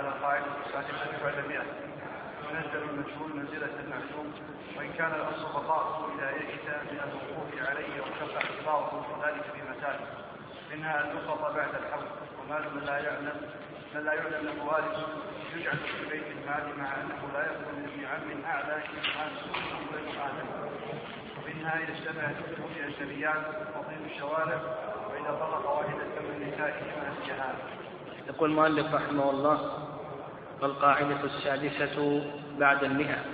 على القاعدة السادسة بعد المئة. ينزل المجهول منزلة المعلوم. وإن كان الأصل بقاؤه إذا يئس من الوقوف عليه وشق اعتباره وذلك في منها أن يقضى بعد الحول ومال من لا يعلم من لا يعلم له وارث. يجعل في بيت المال مع أنه لا يأخذ من ابن عم أعلى إمكان بين آدم. ومنها إذا اشتبهت في أجنبيات وطيب الشوارع. وإذا طلق واحدة من نسائهما الجهال يقول المؤلف رحمه الله القاعدة السادسة بعد المئة.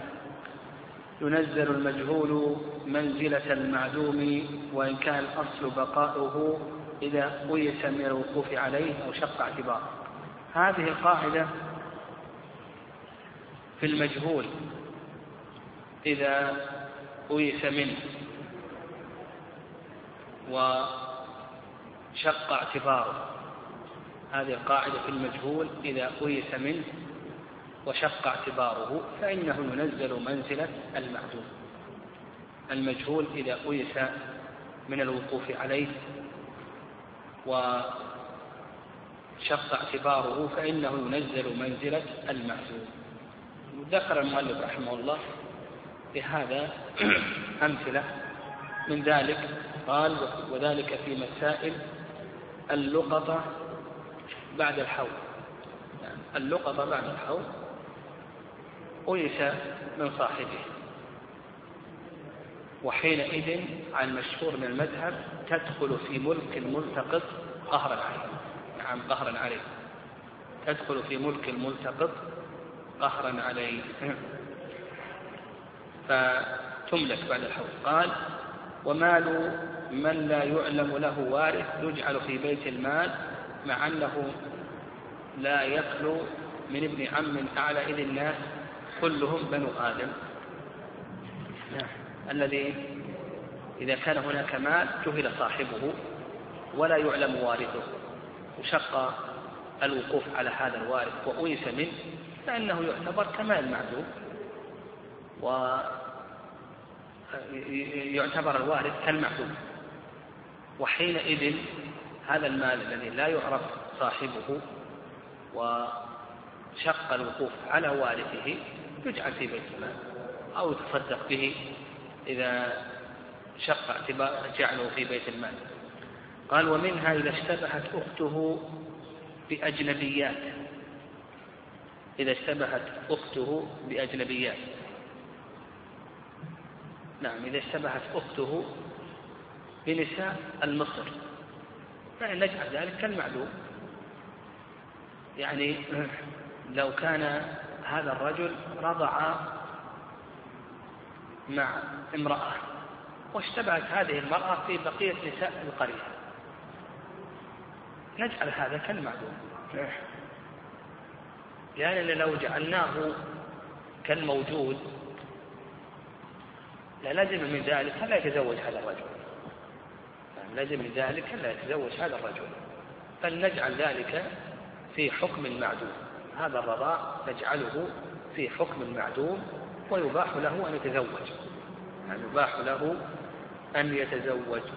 ينزل المجهول منزلة المعدوم وإن كان الأصل بقاؤه إذا قيس من الوقوف عليه أو شق اعتباره هذه القاعدة في المجهول إذا قيس منه وشق اعتباره. هذه القاعدة في المجهول إذا قيس منه وشق اعتباره فإنه ينزل منزلة المعدوم المجهول إذا قيس من الوقوف عليه وشق اعتباره فإنه ينزل منزلة المعدوم ذكر المؤلف رحمه الله بهذا أمثلة من ذلك قال وذلك في مسائل اللقطة بعد الحول اللقطة بعد الحول أيس من صاحبه. وحينئذ عن مشهور من المذهب تدخل في ملك الملتقط قهرا عليه. نعم قهرا عليه. تدخل في ملك الملتقط قهرا عليه. فتملك بعد الحول قال ومال من لا يعلم له وارث يجعل في بيت المال مع أنه لا يخلو من ابن عم أعلى إذ الناس كلهم بنو آدم. الذي إذا كان هناك مال جهل صاحبه ولا يعلم وارثه. وشق الوقوف على هذا الوارث وأنس منه فإنه يعتبر كمال المعدوم ويعتبر الوارث كالمعدوم. وحينئذ هذا المال الذي لا يعرف صاحبه وشق الوقوف على وارثه يجعل في بيت المال أو يتصدق به إذا شق اعتبار جعله في بيت المال. قال ومنها إذا اشتبهت أخته بأجنبيات. إذا اشتبهت أخته بأجنبيات. نعم إذا اشتبهت أخته بنساء المصر. فإن نجعل ذلك كالمعلوم. يعني لو كان هذا الرجل رضع مع امرأة واشتبهت هذه المرأة في بقية نساء القرية. نجعل هذا كالمعلوم يعني لو جعلناه كالموجود لازم من ذلك ألا يتزوج هذا الرجل. يعني لازم من ذلك ألا يتزوج هذا الرجل. فلنجعل ذلك في حكم المعدوم هذا الرضاع نجعله في حكم المعدوم ويباح له أن يتزوج. يعني يباح له أن يتزوج.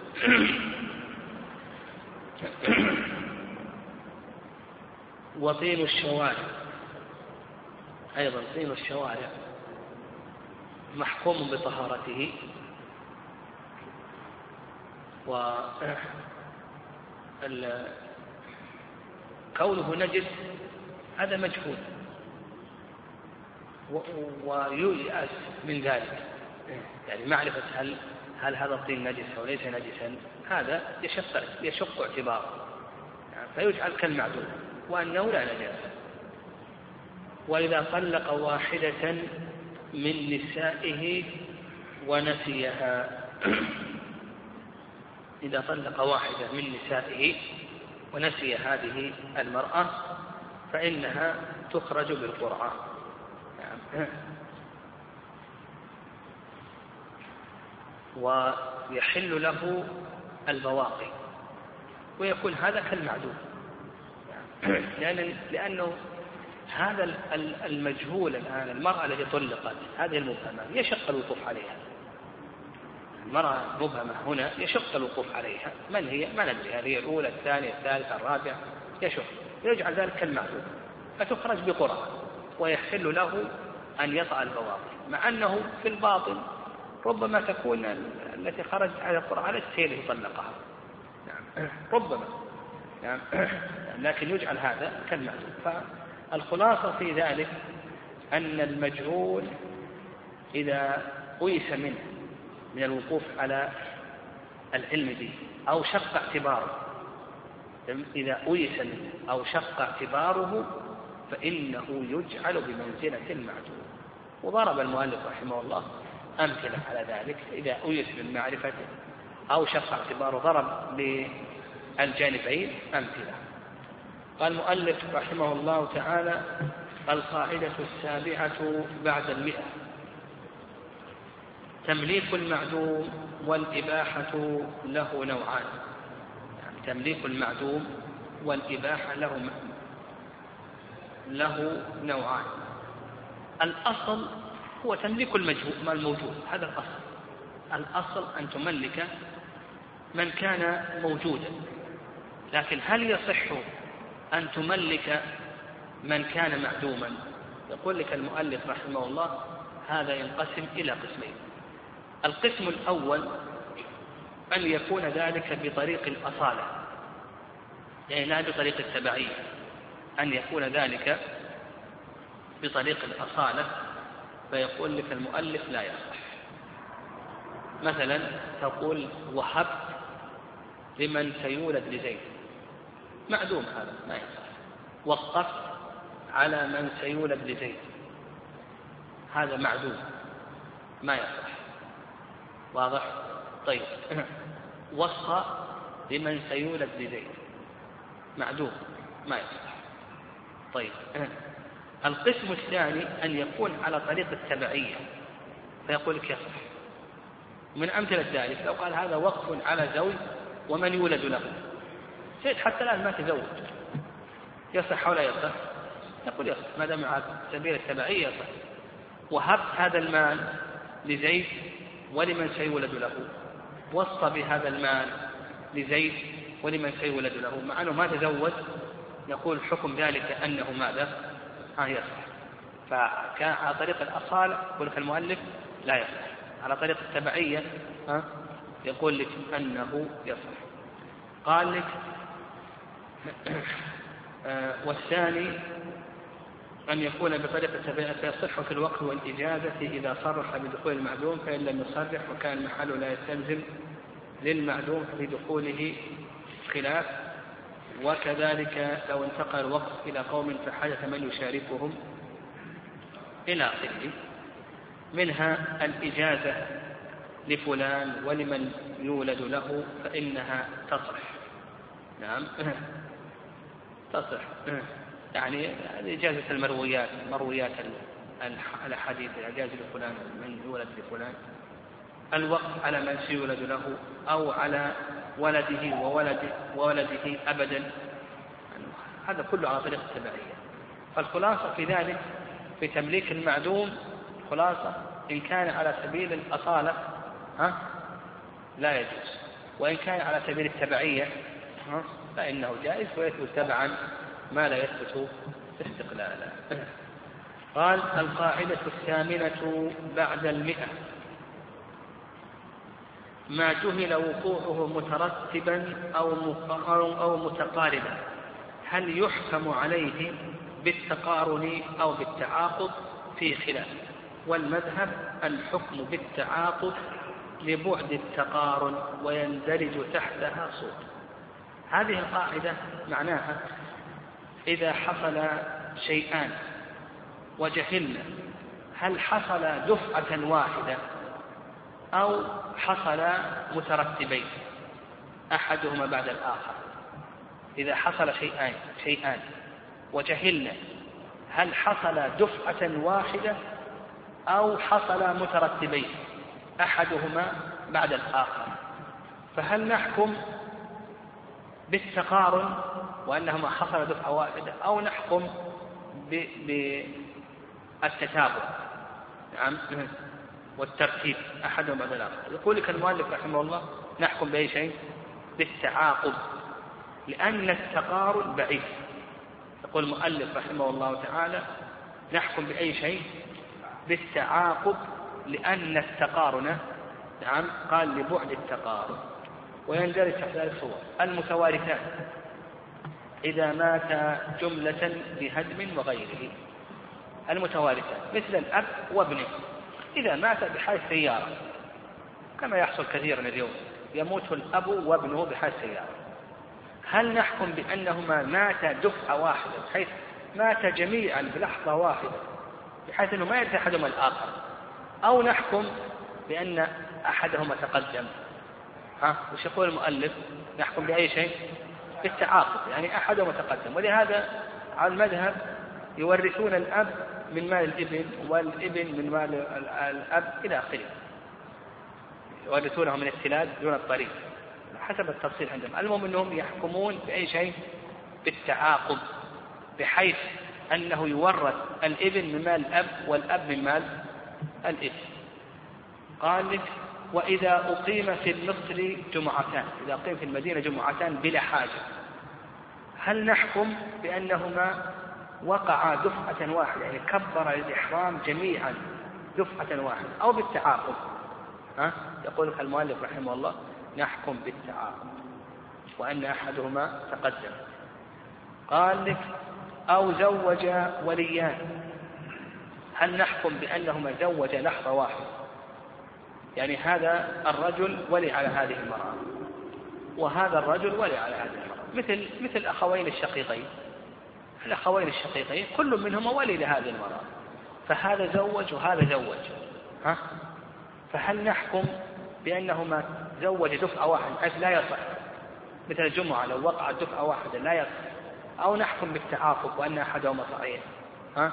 وطين الشوارع. أيضا طين الشوارع محكوم بطهارته. و كونه نجس هذا مجهول. وييأس من ذلك. يعني معرفة هل هل هذا الطين نجس أو ليس نجسا هذا يشق يشق اعتباره. يعني فيجعل كالمعدوم وأنه لا نجاسة وإذا طلق واحدة من نسائه ونسيها. إذا طلق واحدة من نسائه ونسي هذه المرأة فإنها تخرج بالقرعة ويحل له البواقي ويكون هذا كالمعدوم. لأن لأنه هذا المجهول الآن المرأة التي طلقت هذه المبهمة يشق الوقوف عليها. المرأة مبهمة هنا يشق الوقوف عليها. من هي؟ ما ندري هل هي الأولى الثانية الثالثة الرابعة يشق. يجعل ذلك كالمعدوم فتخرج بقرعة ويحل له أن يطأ البواطن مع أنه في الباطن ربما تكون التي خرجت على القرعة ليست هي التي طلقها. نعم. ربما. نعم. لكن يجعل هذا كالمعلوم فالخلاصة في ذلك أن المجهول إذا أيس منه من الوقوف على العلم به أو شق اعتباره إذا أيس أو شق اعتباره فإنه يجعل بمنزلة المعدوم وضرب المؤلف رحمه الله أمثلة على ذلك. إذا أيس من معرفته أو شق اعتباره ضرب بالجانبين أمثلة. قال المؤلف رحمه الله تعالى القاعدة السابعة بعد المئة تمليك المعدوم والإباحة له نوعان. تمليك المعدوم والإباحة له له نوعان. الأصل هو تمليك الموجود هذا الأصل. الأصل أن تملك من كان موجودا. لكن هل يصح أن تملك من كان معدوما؟ يقول لك المؤلف رحمه الله هذا ينقسم إلى قسمين. القسم الأول أن يكون ذلك بطريق الأصالة يعني لا بطريق التبعية أن يكون ذلك بطريق الأصالة فيقول لك المؤلف لا يصح. مثلا تقول وهبت لمن سيولد لزيد. معدوم هذا ما يصح. وقفت على من سيولد لزيد. هذا معدوم ما يصح. واضح؟ طيب. وصى لمن سيولد لزيد معدوم ما يصح طيب القسم الثاني أن يكون على طريق التبعية. فيقول لك يصح من أمثلة ذلك لو قال هذا وقف على زوج ومن يولد له. زيد حتى الآن ما تزوج. يصح ولا يصح يقول يصح ما دام على سبيل التبعية يصح وهبت هذا المال لزيد ولمن سيولد له. وصى بهذا المال لزيد ولمن سيولد له مع أنه ما تزوج نقول حكم ذلك أنه ماذا؟ ها يصح فكان على طريق الأصالة يقول لك المؤلف لا يصح. على طريق التبعية ها يقول لك أنه يصح. قال لك آه، والثاني أن يكون بطريقة فيصح في الوقت والإجازة إذا صرح بدخول المعدوم فإن لم يصرح وكان المحل لا يستلزم للمعدوم في دخوله خلاف وكذلك لو انتقل الوقت إلى قوم فحدث من يشاركهم إلى آخره. منها الإجازة لفلان ولمن يولد له فإنها تصح. نعم. تصح. يعني إجازة المرويات مرويات الأحاديث الإجازة لفلان من يولد لفلان. الوقف على من سيولد له أو على ولده وولده وولده أبدا. هذا كله على طريق التبعية. فالخلاصة في ذلك في تمليك المعدوم خلاصة إن كان على سبيل الأصالة ها؟ لا يجوز. وإن كان على سبيل التبعية ها؟ فإنه جائز ويثبت تبعا ما لا يثبت استقلالا. قال القاعدة الثامنة بعد المئة. ما جهل وقوعه مترتبا أو أو متقاربا. هل يحكم عليه بالتقارن أو بالتعاقب في خلاف. والمذهب الحكم بالتعاقب لبعد التقارن ويندرج تحتها صوت. هذه القاعدة معناها إذا حصل شيئان وجهلنا هل حصل دفعة واحدة أو حصل مترتبين. أحدهما بعد الآخر. إذا حصل شيئان شيئان وجهلنا هل حصل دفعة واحدة أو حصل مترتبين. أحدهما بعد الآخر. فهل نحكم بالتقارن وأنهما حصل دفعة واحدة أو نحكم بالتتابع نعم. والترتيب. أحدهم بعد الآخر يقول لك المؤلف رحمه الله نحكم بأي شيء؟ بالتعاقب. لأن التقارن بعيد يقول المؤلف رحمه الله تعالى نحكم بأي شيء؟ بالتعاقب لأن التقارن نعم قال لبعد التقارن ويندرج تحت ذلك صور. المتوارثان. إذا مات جملة بهدم وغيره. المتوارثان. مثل الأب وابنه. إذا مات بحادث سيارة كما يحصل كثيرا اليوم يموت الأب وابنه بحادث سيارة. هل نحكم بأنهما ماتا دفعة واحدة بحيث مات جميعا بلحظة واحدة بحيث أنه ما يرث أحدهما الآخر؟ أو نحكم بأن أحدهما تقدم؟ ها وش يقول المؤلف؟ نحكم بأي شيء؟ بالتعاقب يعني أحدهما تقدم. ولهذا على المذهب يورثون الأب من مال الإبن والإبن من مال الأب إلى آخره. يورثونه من التلال دون الطريق. حسب التفصيل عندهم. المهم أنهم يحكمون بأي شيء؟ بالتعاقب. بحيث أنه يورث الإبن من مال الأب والأب من مال الإبن. قال لك وإذا أقيم في المصر جمعتان. إذا أقيم في المدينة جمعتان بلا حاجة. هل نحكم بأنهما وقعا دفعة واحدة يعني كبر الإحرام جميعا دفعة واحدة أو بالتعاقب. ها؟ يقول لك المؤلف رحمه الله نحكم بالتعاقب. وأن أحدهما تقدم. قال لك أو زوج وليان. هل نحكم بأنهما زوج لحظة واحدة يعني هذا الرجل ولي على هذه المرأة وهذا الرجل ولي على هذه المرأة. مثل مثل أخوين الشقيقين. الأخوين الشقيقين كل منهما ولي لهذه المرأة. فهذا زوج وهذا زوج. ها؟ فهل نحكم بأنهما زوج دفعة واحدة بحيث لا يصح. مثل الجمعة لو وقعت دفعة واحدة لا يصح. أو نحكم بالتعاقب وأن أحدهما صحيح. ها؟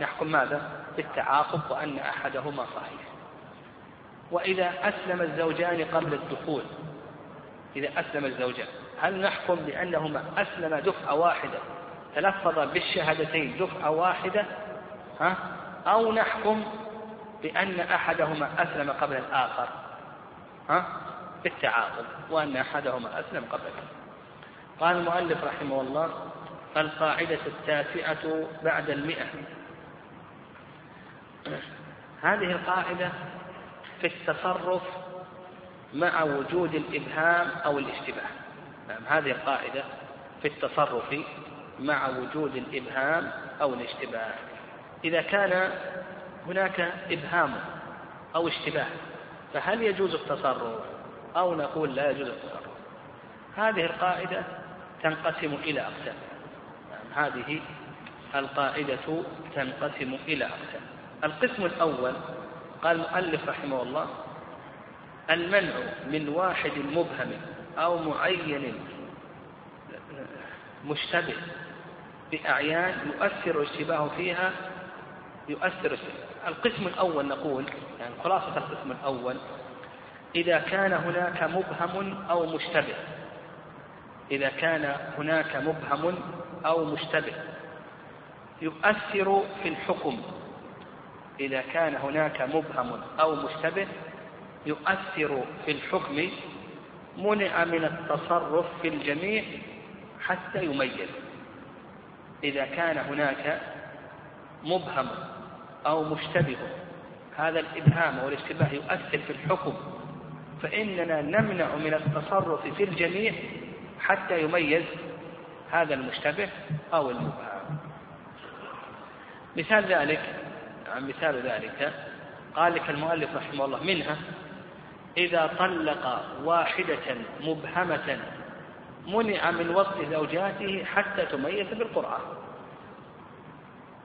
نحكم ماذا؟ بالتعاقب وأن أحدهما صحيح. وإذا أسلم الزوجان قبل الدخول إذا أسلم الزوجان هل نحكم بأنهما أسلم دفعة واحدة تلفظ بالشهادتين دفعة واحدة ها؟ أو نحكم بأن أحدهما أسلم قبل الآخر ها؟ بالتعاقب وأن أحدهما أسلم قبل الآخر. قال المؤلف رحمه الله القاعدة التاسعة بعد المئة. هذه القاعدة في التصرف مع وجود الإبهام أو الاشتباه. نعم هذه القاعدة في التصرف مع وجود الإبهام أو الاشتباه. إذا كان هناك إبهام أو اشتباه فهل يجوز التصرف؟ أو نقول لا يجوز التصرف. هذه القاعدة تنقسم إلى أقسام. يعني هذه القاعدة تنقسم إلى أقسام. القسم الأول قال المؤلف رحمه الله المنع من واحد مبهم أو معين مشتبه بأعيان يؤثر الاشتباه فيها يؤثر القسم الأول نقول يعني خلاصة القسم الأول إذا كان هناك مبهم أو مشتبه. إذا كان هناك مبهم أو مشتبه. يؤثر في الحكم. إذا كان هناك مبهم أو مشتبه يؤثر في الحكم. منع من التصرف في الجميع حتى يميز. إذا كان هناك مبهم أو مشتبه هذا الإبهام أو الاشتباه يؤثر في الحكم فإننا نمنع من التصرف في الجميع حتى يميز هذا المشتبه أو المبهم. مثال ذلك مثال ذلك قال لك المؤلف رحمه الله منها إذا طلق واحدة مبهمة منع من وصف زوجاته حتى تميز بالقرآن.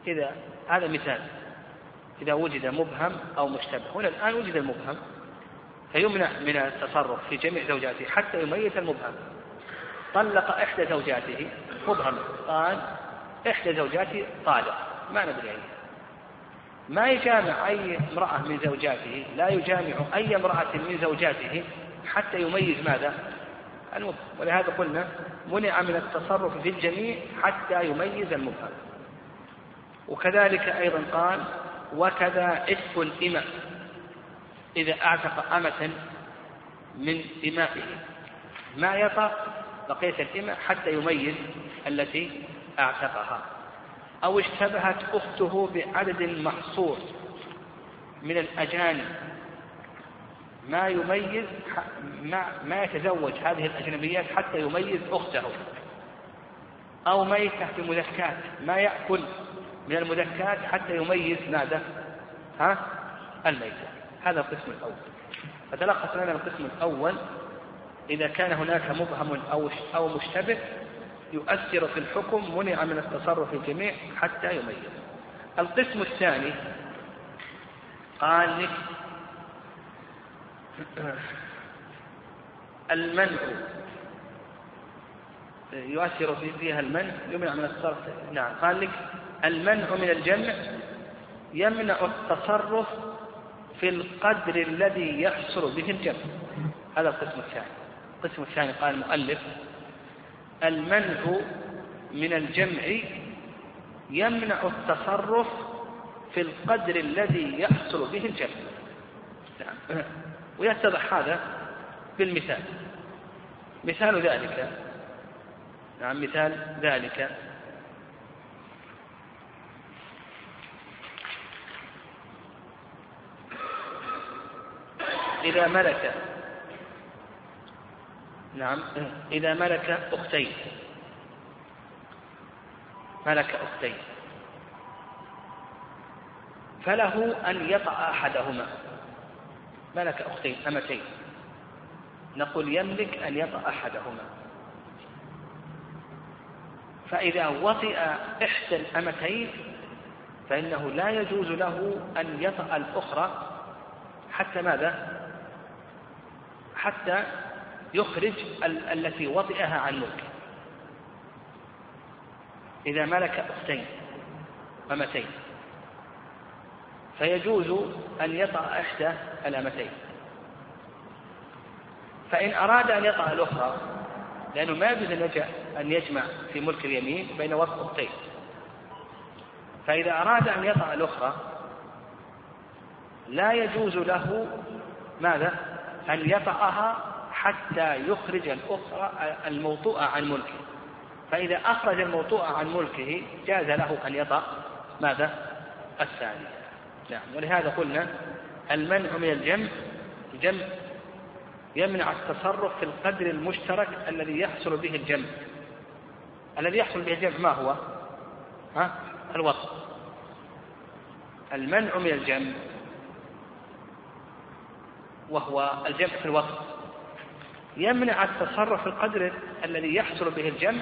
إذا هذا مثال. إذا وجد مبهم أو مشتبه. هنا الآن وجد المبهم. فيمنع من التصرف في جميع زوجاته حتى يميز المبهم. طلق إحدى زوجاته مبهم. قال إحدى زوجاتي طالق. ما ندري أيها ما يجامع أي امرأة من زوجاته لا يجامع أي امرأة من زوجاته حتى يميز ماذا؟ المبهم ولهذا قلنا منع من التصرف في الجميع حتى يميز المبهم وكذلك أيضا قال وكذا إسف الإماء إذا أعتق أمة من إمائه. ما يطأ؟ بقية الإماء حتى يميز التي أعتقها. أو اشتبهت أخته بعدد محصور من الأجانب. ما يميز ما, ما يتزوج هذه الأجنبيات حتى يميز أخته. أو ميتة في مذكات ما يأكل من المذكات حتى يميز ماذا؟ ها؟ الميتة. هذا القسم الأول. فتلخص لنا القسم الأول. إذا كان هناك مبهم أو أو مشتبه يؤثر في الحكم منع من التصرف الجميع حتى يميز. القسم الثاني قال لك المنع. يؤثر فيها المنع يمنع من التصرف. نعم قال لك المنع من الجمع يمنع التصرف في القدر الذي يحصل به الجمع. هذا القسم الثاني. القسم الثاني قال المؤلف المنع من الجمع يمنع التصرف في القدر الذي يحصل به الجمع. نعم. ويتضح هذا بالمثال. مثال ذلك. نعم مثال ذلك. إذا ملك نعم إذا ملك أختين. ملك أختين. فله أن يطأ أحدهما. ملك أختين أمتين. نقول يملك أن يطأ أحدهما. فإذا وطئ إحدى الأمتين فإنه لا يجوز له أن يطأ الأخرى حتى ماذا؟ حتى يخرج التي وطئها عن ملكه. إذا ملك أختين أمتين. فيجوز أن يطأ إحدى الأمتين فإن أراد أن يطأ الأخرى لأنه ما يجوز أن يجمع في ملك اليمين بين وطء أختين فإذا أراد أن يطأ الأخرى لا يجوز له ماذا؟ أن يطأها حتى يخرج الأخرى الموطوءة عن ملكه فإذا أخرج الموطوءة عن ملكه جاز له أن يطأ ماذا؟ الثاني نعم. ولهذا قلنا المنع من الجمع جمع يمنع التصرف في القدر المشترك الذي يحصل به الجمع. الذي يحصل به الجمع ما هو؟ ها؟ الوقت المنع من الجمع وهو الجمع في الوقت يمنع التصرف في القدر الذي يحصل به الجمع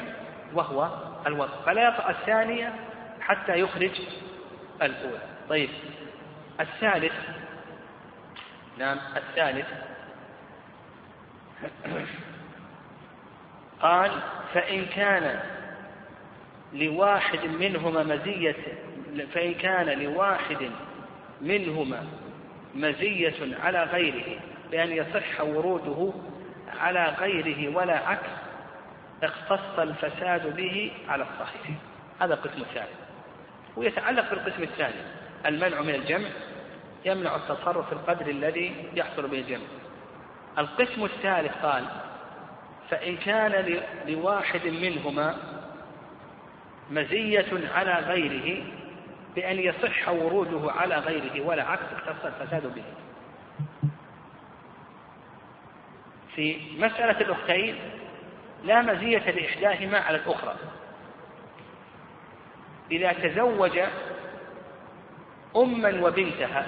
وهو الوقت فلا يطأ الثانية حتى يخرج الأولى. طيب. الثالث. نعم الثالث. قال فإن كان لواحد منهما مزية فإن كان لواحد منهما مزية على غيره بأن يصح وروده على غيره ولا عكس اختص الفساد به على الصحيح. هذا القسم الثاني. ويتعلق بالقسم الثاني. المنع من الجمع يمنع التصرف في القدر الذي يحصل به الجمع. القسم الثالث قال فإن كان لواحد منهما مزية على غيره بأن يصح وروده على غيره ولا عكس اختص الفساد به. في مسألة الأختين لا مزية لإحداهما على الأخرى. إذا تزوج أما وبنتها.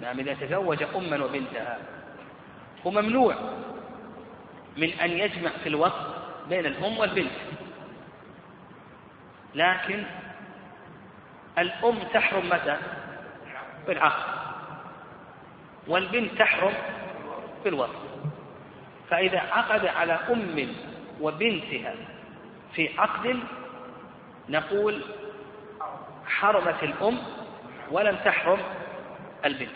نعم إذا تزوج أما وبنتها. وممنوع من أن يجمع في الوقت بين الأم والبنت. لكن الأم تحرم متى؟ بالعقد والبنت تحرم بالوصف فإذا عقد على أم وبنتها في عقد نقول حرمت الأم ولم تحرم البنت.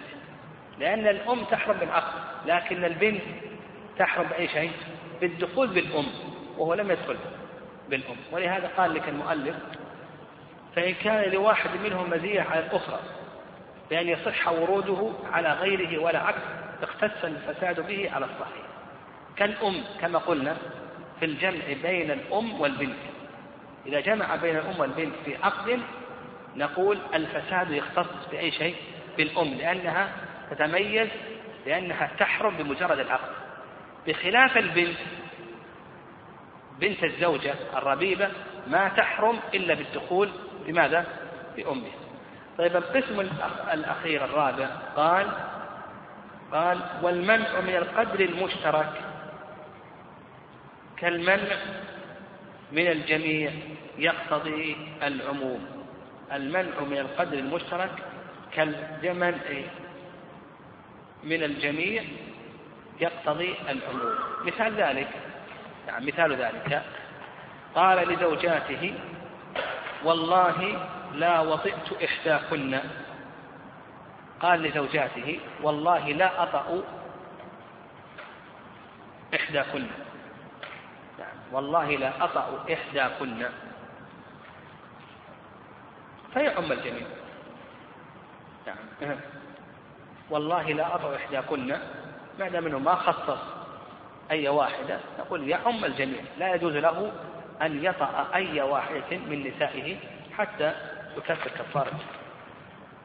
لأن الأم تحرم بالعقد لكن البنت تحرم بأي شيء؟ بالدخول بالأم وهو لم يدخل بالأم. ولهذا قال لك المؤلف فإن كان لواحد منهم مزية على الأخرى بأن يصح وروده على غيره ولا عكس اختص الفساد به على الصحيح. كالأم كما قلنا في الجمع بين الأم والبنت. إذا جمع بين الأم والبنت في عقد نقول الفساد يختص بأي شيء؟ بالأم لأنها تتميز لأنها تحرم بمجرد العقد. بخلاف البنت بنت الزوجة الربيبة ما تحرم إلا بالدخول بماذا؟ بأمها. طيب القسم الأخير الرابع قال قال والمنع من القدر المشترك كالمنع من الجميع يقتضي العموم. المنع من القدر المشترك كالمنع من الجميع يقتضي العموم. مثال ذلك يعني مثال ذلك. قال لزوجاته والله لا وطئت إحداكن. قال لزوجاته والله لا أطأ إحداكن. يعني والله لا أطأ إحداكن. فيعم الجميع؟ يعني والله لا أطأ إحداكن ما دام منه ما خصص أي واحدة نقول يعم الجميع لا يجوز له أن يطأ أي واحدة من نسائه حتى يكفر كفارة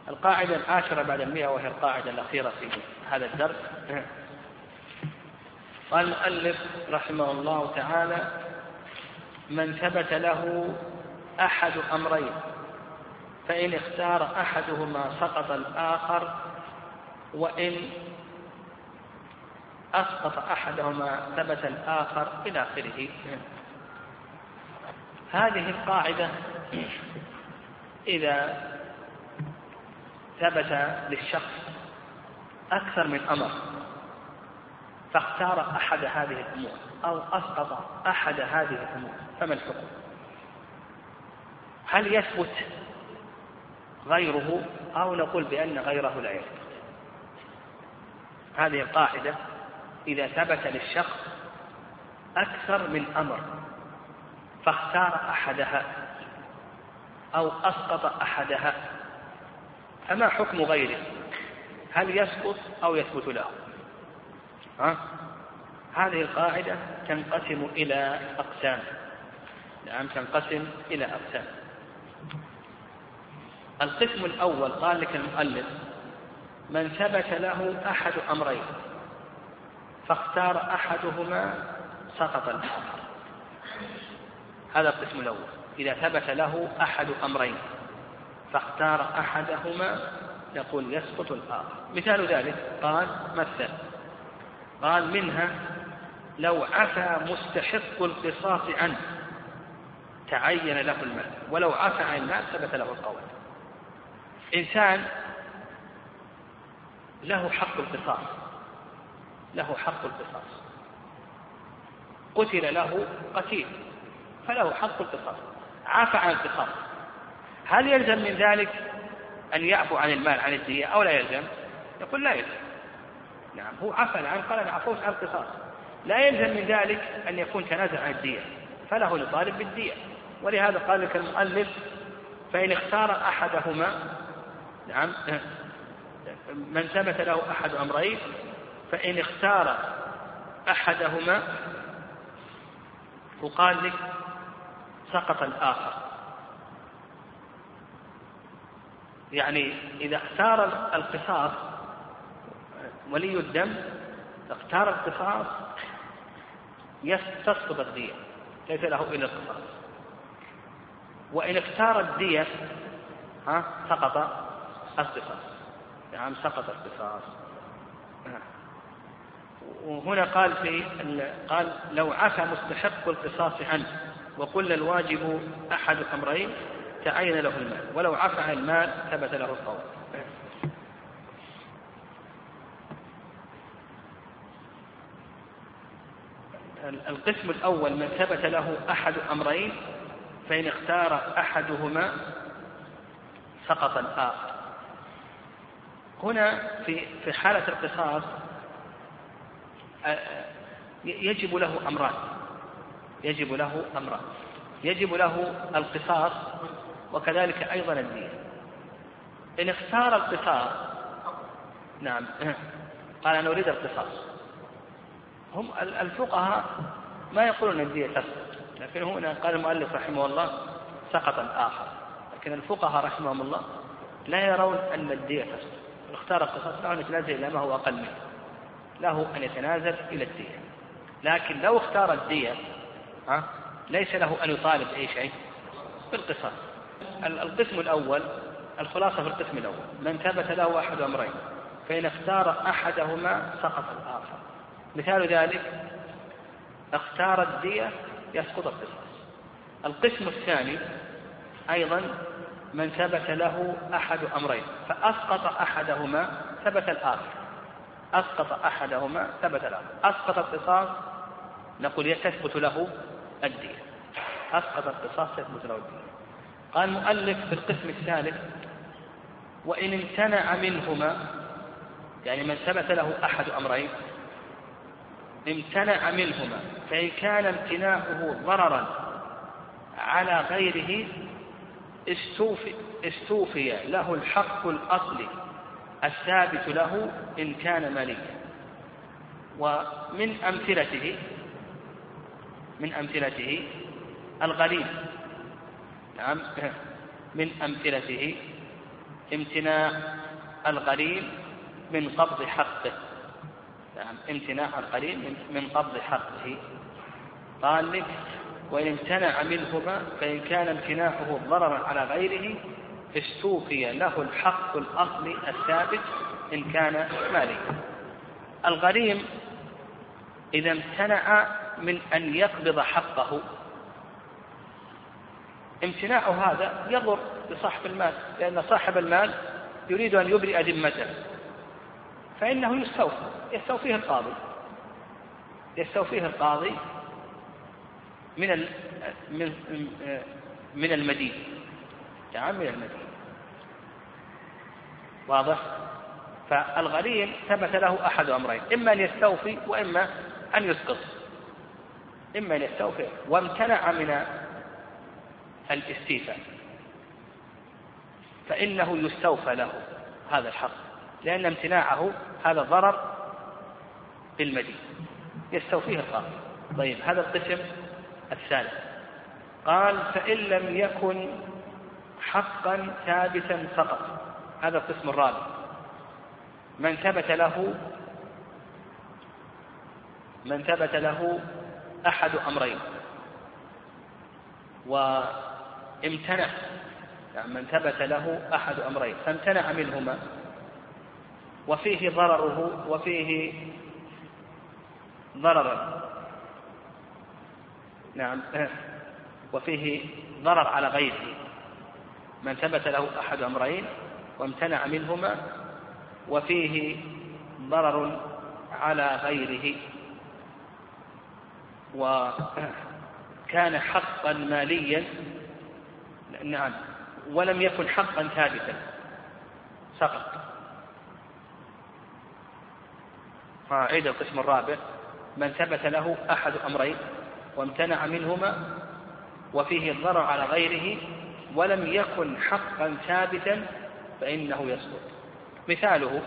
القاعدة العاشرة بعد المئة وهي القاعدة الأخيرة في هذا الدرس. قال المؤلف رحمه الله تعالى من ثبت له أحد أمرين فإن اختار أحدهما سقط الآخر وإن أسقط أحدهما ثبت الآخر إلى آخره هذه القاعدة إذا ثبت للشخص أكثر من أمر فاختار أحد هذه الأمور أو أسقط أحد هذه الأمور فما الحكم؟ هل يثبت غيره أو نقول بأن غيره لا يثبت هذه القاعدة إذا ثبت للشخص أكثر من أمر فاختار أحدها أو أسقط أحدها فما حكم غيره؟ هل يسقط أو يثبت له؟ ها؟ هذه القاعدة تنقسم إلى أقسام. نعم تنقسم إلى أقسام. القسم الأول قال لك المؤلف من ثبت له أحد أمرين فاختار أحدهما سقط الآخر هذا القسم الأول. إذا ثبت له أحد أمرين فاختار أحدهما يقول يسقط الآخر. مثال ذلك قال مثل قال منها لو عفى مستحق القصاص عنه تعين له المال ولو عفى عن المال ثبت له القول. إنسان له حق القصاص له حق القصاص. قتل له قتيل فله حق القصاص. عفى عن القصاص. هل يلزم من ذلك أن يعفو عن المال عن الدية أو لا يلزم؟ يقول لا يلزم. نعم هو عفى عنه قال أنا عفوت عن القصاص. لا يلزم من ذلك أن يكون تنازع عن الدية فله يطالب بالدية ولهذا قال لك المؤلف فإن اختار أحدهما نعم من ثبت له أحد أمرين فإن اختار أحدهما وقال لك سقط الآخر. يعني إذا اختار القصاص ولي الدم اختار القصاص تسقط الدية ليس له إلا القصاص. وإن اختار الدية ها سقط القصاص نعم سقط القصاص وهنا قال في قال لو عفى مستحق القصاص عنه وقل الواجب أحد أمرين تعين له المال؟ ولو عفى عن المال ثبت له القول. القسم الأول من ثبت له أحد أمرين فإن اختار أحدهما سقط الآخر. هنا في في حالة القصاص يجب له أمران. يجب له أمران. يجب له القصاص وكذلك أيضا الدين. إن اختار القصاص نعم قال أنا أريد القصاص. هم الفقهاء ما يقولون الدية تسقط لكن هنا قال المؤلف رحمه الله سقط الآخر لكن الفقهاء رحمهم الله لا يرون أن الدية تسقط اختار القصاص له أن يتنازل إلى ما هو أقل منه. له أن يتنازل إلى الدية. لكن لو اختار الدية ها ليس له أن يطالب أي شيء. بالقصاص القسم الأول الخلاصة في القسم الأول. من ثبت له أحد أمرين. فإن اختار أحدهما سقط الآخر. مثال ذلك اختار الدية يسقط القصاص القسم الثاني أيضا من ثبت له أحد أمرين فأسقط أحدهما ثبت الآخر. أسقط أحدهما ثبت الآخر. أسقط القصاص نقول تثبت له الدية أسقط القصاص تثبت له الدية قال المؤلف في القسم الثالث وإن امتنع منهما يعني من ثبت له أحد أمرين امتنع منهما فإن كان امتناعه ضررا على غيره استوفي, استوفي له الحق الأصلي الثابت له إن كان ماليا ومن أمثلته من أمثلته الغريب نعم. من أمثلته امتناع الغريب من قبض حقه. نعم. امتناع القريب من قبض حقه. قال لك وإن امتنع منهما فإن كان امتناعه ضررا على غيره استوفي له الحق الأصلي الثابت إن كان مالكا. الغريم إذا امتنع من أن يقبض حقه. امتناعه هذا يضر بصاحب المال لأن صاحب المال يريد أن يبرئ ذمته. فإنه يستوفى يستوفيه القاضي. يستوفيه القاضي من من من المدين نعم من المدين واضح؟ فالغريم ثبت له أحد أمرين إما أن يستوفي وإما أن يسقط. إما أن يستوفي وامتنع من الاستيفاء. فإنه يستوفى له هذا الحق لأن امتناعه هذا ضرر بالمدين يستوفيه القاضي. طيب هذا القسم الثالث. قال فإن لم يكن حقا ثابتا فقط. هذا القسم الرابع. من ثبت له من ثبت له أحد أمرين. وامتنع يعني من ثبت له أحد أمرين. فامتنع منهما. وفيه ضرره وفيه ضررا. نعم. وفيه ضرر على غيره. من ثبت له أحد أمرين وامتنع منهما وفيه ضرر على غيره. وكان حقا ماليا نعم ولم يكن حقا ثابتا سقط أعيد القسم الرابع. من ثبت له أحد أمرين وامتنع منهما وفيه الضرر على غيره ولم يكن حقا ثابتا فإنه يسقط مثاله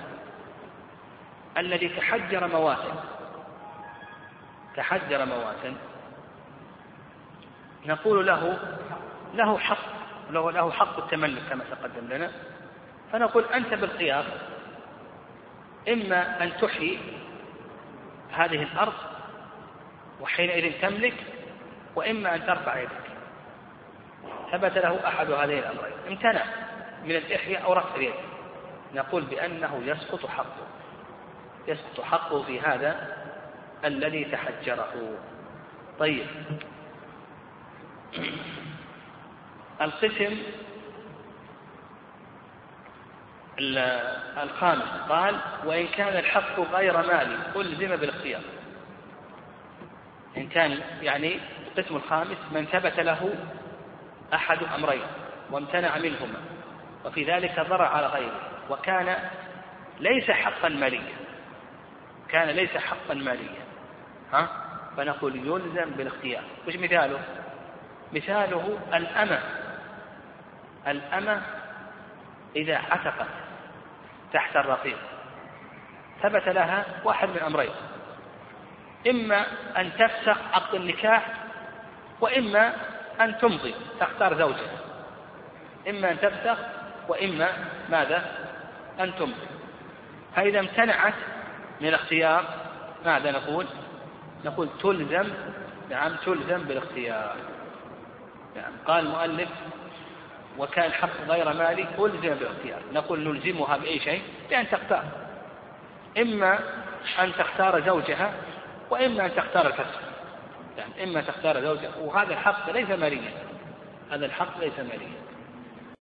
الذي تحجر مواسم تحجر مواسم نقول له له حق له له حق التملك كما تقدم لنا. فنقول أنت بالقياس إما أن تحيي هذه الأرض وحينئذ تملك وإما أن ترفع يدك. ثبت له أحد هذين الأمرين. امتنع من الإحياء أو رفع اليد. نقول بأنه يسقط حقه. يسقط حقه في هذا الذي تحجره. طيب. القسم الخامس. قال وإن كان الحق غير مالي ألزم بالاختيار إن كان يعني القسم الخامس من ثبت له أحد أمرين وامتنع منهما وفي ذلك ضرر على غيره وكان ليس حقا ماليا كان ليس حقا ماليا. ها؟ فنقول يلزم بالاختيار. وش مثاله؟ مثاله الأمة. الأمة إذا عتقت تحت الرقيق ثبت لها واحد من أمرين. إما أن تفسخ عقد النكاح وإما أن تمضي تختار زوجها إما أن تفسخ وإما ماذا؟ أن تمضي. فإذا امتنعت من الاختيار ماذا نقول؟ نقول تلزم نعم تلزم بالاختيار. نعم قال المؤلف وكان حق غير مالي ألزم بالاختيار. نقول نلزمها بأي شيء؟ بأن تختار. إما أن تختار زوجها وإما أن تختار الفسخ يعني إما تختار زوجها وهذا الحق ليس ماليا. هذا الحق ليس ماليا.